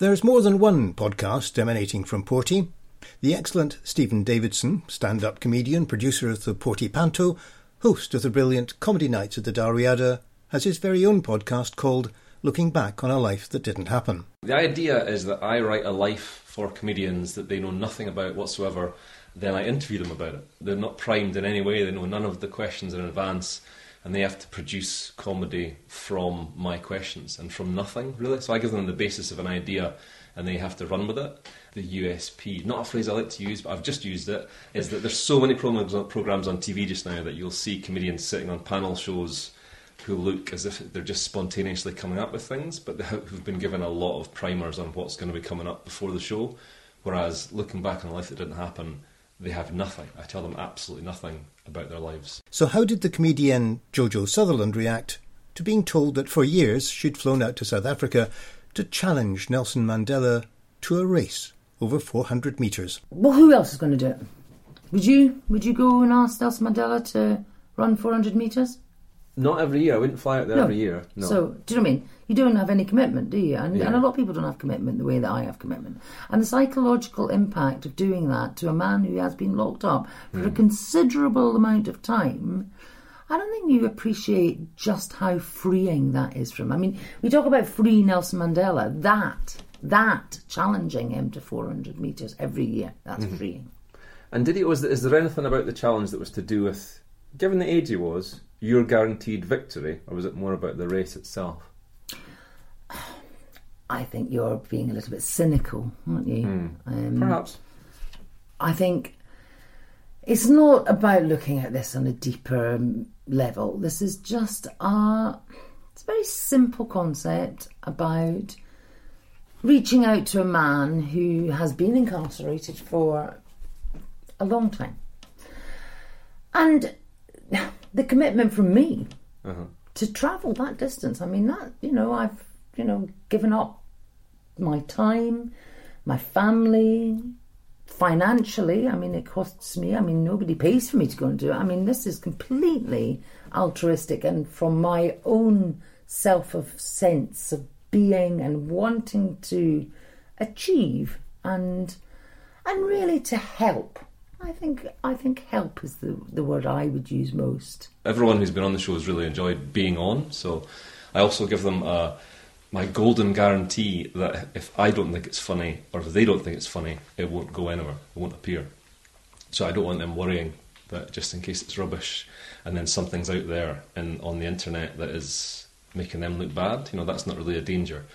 There's more than one podcast emanating from Porty. The excellent Stephen Davidson, stand up comedian, producer of the Porty Panto, host of the brilliant Comedy Nights at the Dalriada, has his very own podcast called Looking Back on a Life That Didn't Happen. The idea is that I write a life for comedians that they know nothing about whatsoever, then I interview them about it. They're not primed in any way, they know none of the questions in advance and they have to produce comedy from my questions and from nothing, really. So I give them the basis of an idea and they have to run with it. The USP, not a phrase I like to use, but I've just used it, is that there's so many programs on, programs on TV just now that you'll see comedians sitting on panel shows who look as if they're just spontaneously coming up with things, but who've been given a lot of primers on what's going to be coming up before the show. Whereas looking back on a life that didn't happen, they have nothing. I tell them absolutely nothing about their lives. So, how did the comedian Jojo Sutherland react to being told that for years she'd flown out to South Africa to challenge Nelson Mandela to a race over 400 metres? Well, who else is going to do it? Would you? Would you go and ask Nelson Mandela to run 400 metres? Not every year. I wouldn't fly out there no. every year. No. So, do you know what I mean? You don't have any commitment, do you? And, yeah. and, a lot of people don't have commitment the way that I have commitment. And the psychological impact of doing that to a man who has been locked up for mm. a considerable amount of time, I don't think you appreciate just how freeing that is from. I mean, we talk about free Nelson Mandela. That, that challenging him to 400 metres every year, that's mm-hmm. freeing. And did he, was, is there anything about the challenge that was to do with, given the age he was, your guaranteed victory, or was it more about the race itself? I think you're being a little bit cynical, aren't you? Mm, um, perhaps. I think it's not about looking at this on a deeper um, level. This is just a it's a very simple concept about reaching out to a man who has been incarcerated for a long time. And the commitment from me uh-huh. to travel that distance. I mean, that, you know, I've, you know, given up my time, my family, financially. I mean, it costs me. I mean, nobody pays for me to go and do it. I mean, this is completely altruistic and from my own self of sense of being and wanting to achieve and and really to help I think I think help is the the word I would use most. Everyone who's been on the show has really enjoyed being on, so I also give them a, my golden guarantee that if I don't think it's funny or if they don't think it's funny, it won't go anywhere, it won't appear. So I don't want them worrying that just in case it's rubbish and then something's out there in, on the internet that is making them look bad. You know, that's not really a danger.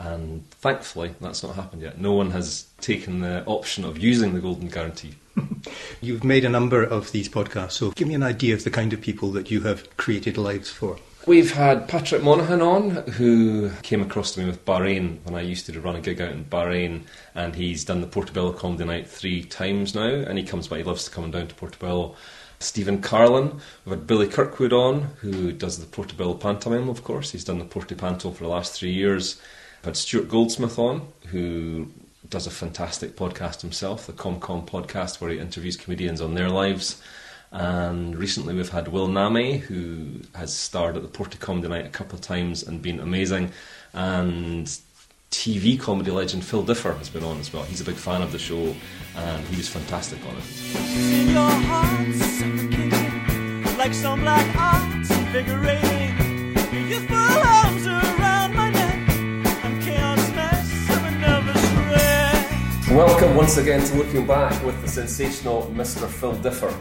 And thankfully, that's not happened yet. No one has taken the option of using the golden guarantee. You've made a number of these podcasts, so give me an idea of the kind of people that you have created lives for. We've had Patrick Monahan on, who came across to me with Bahrain when I used to run a gig out in Bahrain, and he's done the Portobello Comedy Night three times now, and he comes by, he loves to come down to Portobello. Stephen Carlin, we've had Billy Kirkwood on, who does the Portobello Pantomime, of course. He's done the Porty Panto for the last three years. I've had Stuart Goldsmith on, who does a fantastic podcast himself, the ComCom podcast, where he interviews comedians on their lives. And recently we've had Will Nami, who has starred at the Porty Comedy Night a couple of times and been amazing. And TV comedy legend Phil Differ has been on as well. He's a big fan of the show and he was fantastic on it. Welcome once again to Looking Back with the sensational Mr. Phil Differ.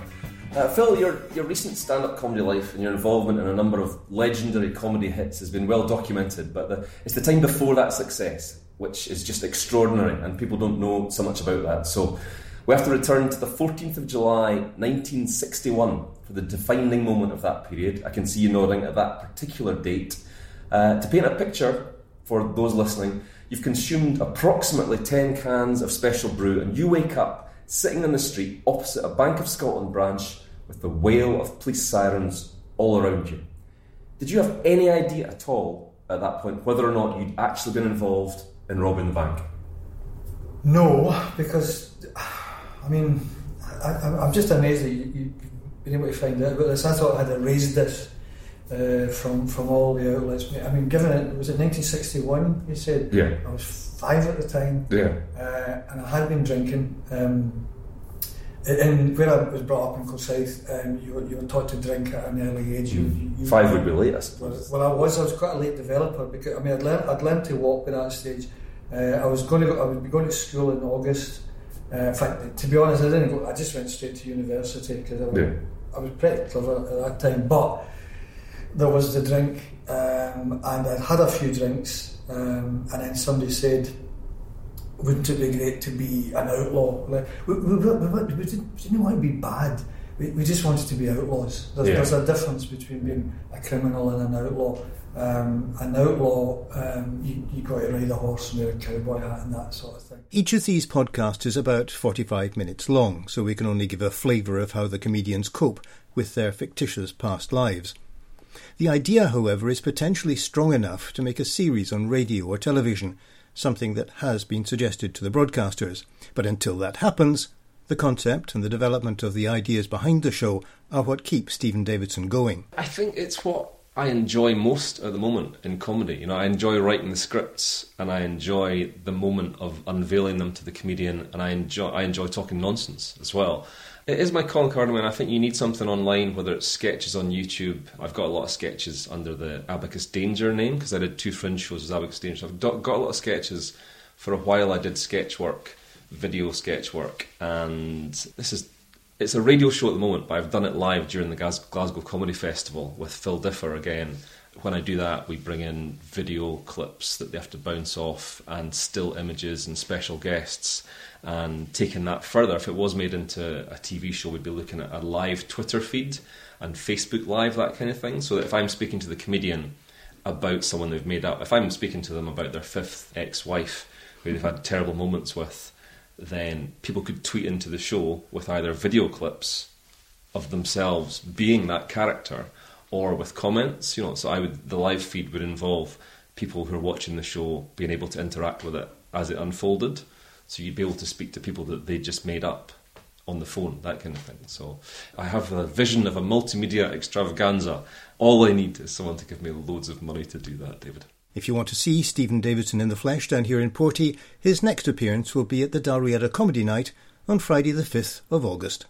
Uh, Phil, your, your recent stand up comedy life and your involvement in a number of legendary comedy hits has been well documented, but the, it's the time before that success, which is just extraordinary, and people don't know so much about that. So we have to return to the 14th of July 1961 for the defining moment of that period. I can see you nodding at that particular date. Uh, to paint a picture for those listening, You've consumed approximately 10 cans of special brew, and you wake up sitting in the street opposite a Bank of Scotland branch with the wail of police sirens all around you. Did you have any idea at all at that point whether or not you'd actually been involved in robbing the bank? No, because I mean, I, am just amazed that you, have been able to find out about this. I thought I had erased this uh, from from all the outlets. I mean, given it was it 1961, you said. Yeah. I was five at the time. Yeah. Uh, and I had been drinking. Um, and where I was brought up in Kilsyth, um, you, were, you were taught to drink at an early age. You, you, you, Five would be late, I well, I was. I was quite a late developer because I mean, I'd learned, I'd learned to walk by that stage. Uh, I was going to. Go, I would be going to school in August. Uh, in fact, to be honest, I didn't go. I just went straight to university because I, was- Yeah. I was pretty clever at that time. But there was the drink, um, and I'd had a few drinks, um, and then somebody said, "Wouldn't it be great to be an outlaw?" Like, we, we, we, we, we, didn't, we didn't want to be bad. We, we just wanted to be outlaws. There's, Yeah. there's a difference between being a criminal and an outlaw. Um, an outlaw, um, you, you got to ride a horse and wear a cowboy hat and that sort of thing. Each of these podcasts is about 45 minutes long, so we can only give a flavour of how the comedians cope with their fictitious past lives. The idea, however, is potentially strong enough to make a series on radio or television, something that has been suggested to the broadcasters. But until that happens, the concept and the development of the ideas behind the show are what keep Stephen Davidson going. I think it's what I enjoy most at the moment in comedy. You know, I enjoy writing the scripts and I enjoy the moment of unveiling them to the comedian and I enjoy I enjoy talking nonsense as well. It is my calling card, I think you need something online, whether it's sketches on YouTube. I've got a lot of sketches under the Abacus Danger name because I did two fringe shows as Abacus Danger. So I've got got a lot of sketches. For a while, I did sketch work, video sketch work, and this is it's a radio show at the moment, but I've done it live during the Glasgow Comedy Festival with Phil Differ again. When I do that, we bring in video clips that they have to bounce off, and still images and special guests. And taking that further, if it was made into a TV show, we'd be looking at a live Twitter feed and Facebook Live, that kind of thing. So that if I'm speaking to the comedian about someone they've made up, if I'm speaking to them about their fifth ex wife who they've had terrible moments with, then people could tweet into the show with either video clips of themselves being that character or with comments you know so i would the live feed would involve people who are watching the show being able to interact with it as it unfolded so you'd be able to speak to people that they just made up on the phone that kind of thing. So i have a vision of a multimedia extravaganza. All i need is someone to give me loads of money to do that david. If you want to see Stephen Davidson in the flesh down here in Porty, his next appearance will be at the Dalriada Comedy Night on Friday the 5th of August.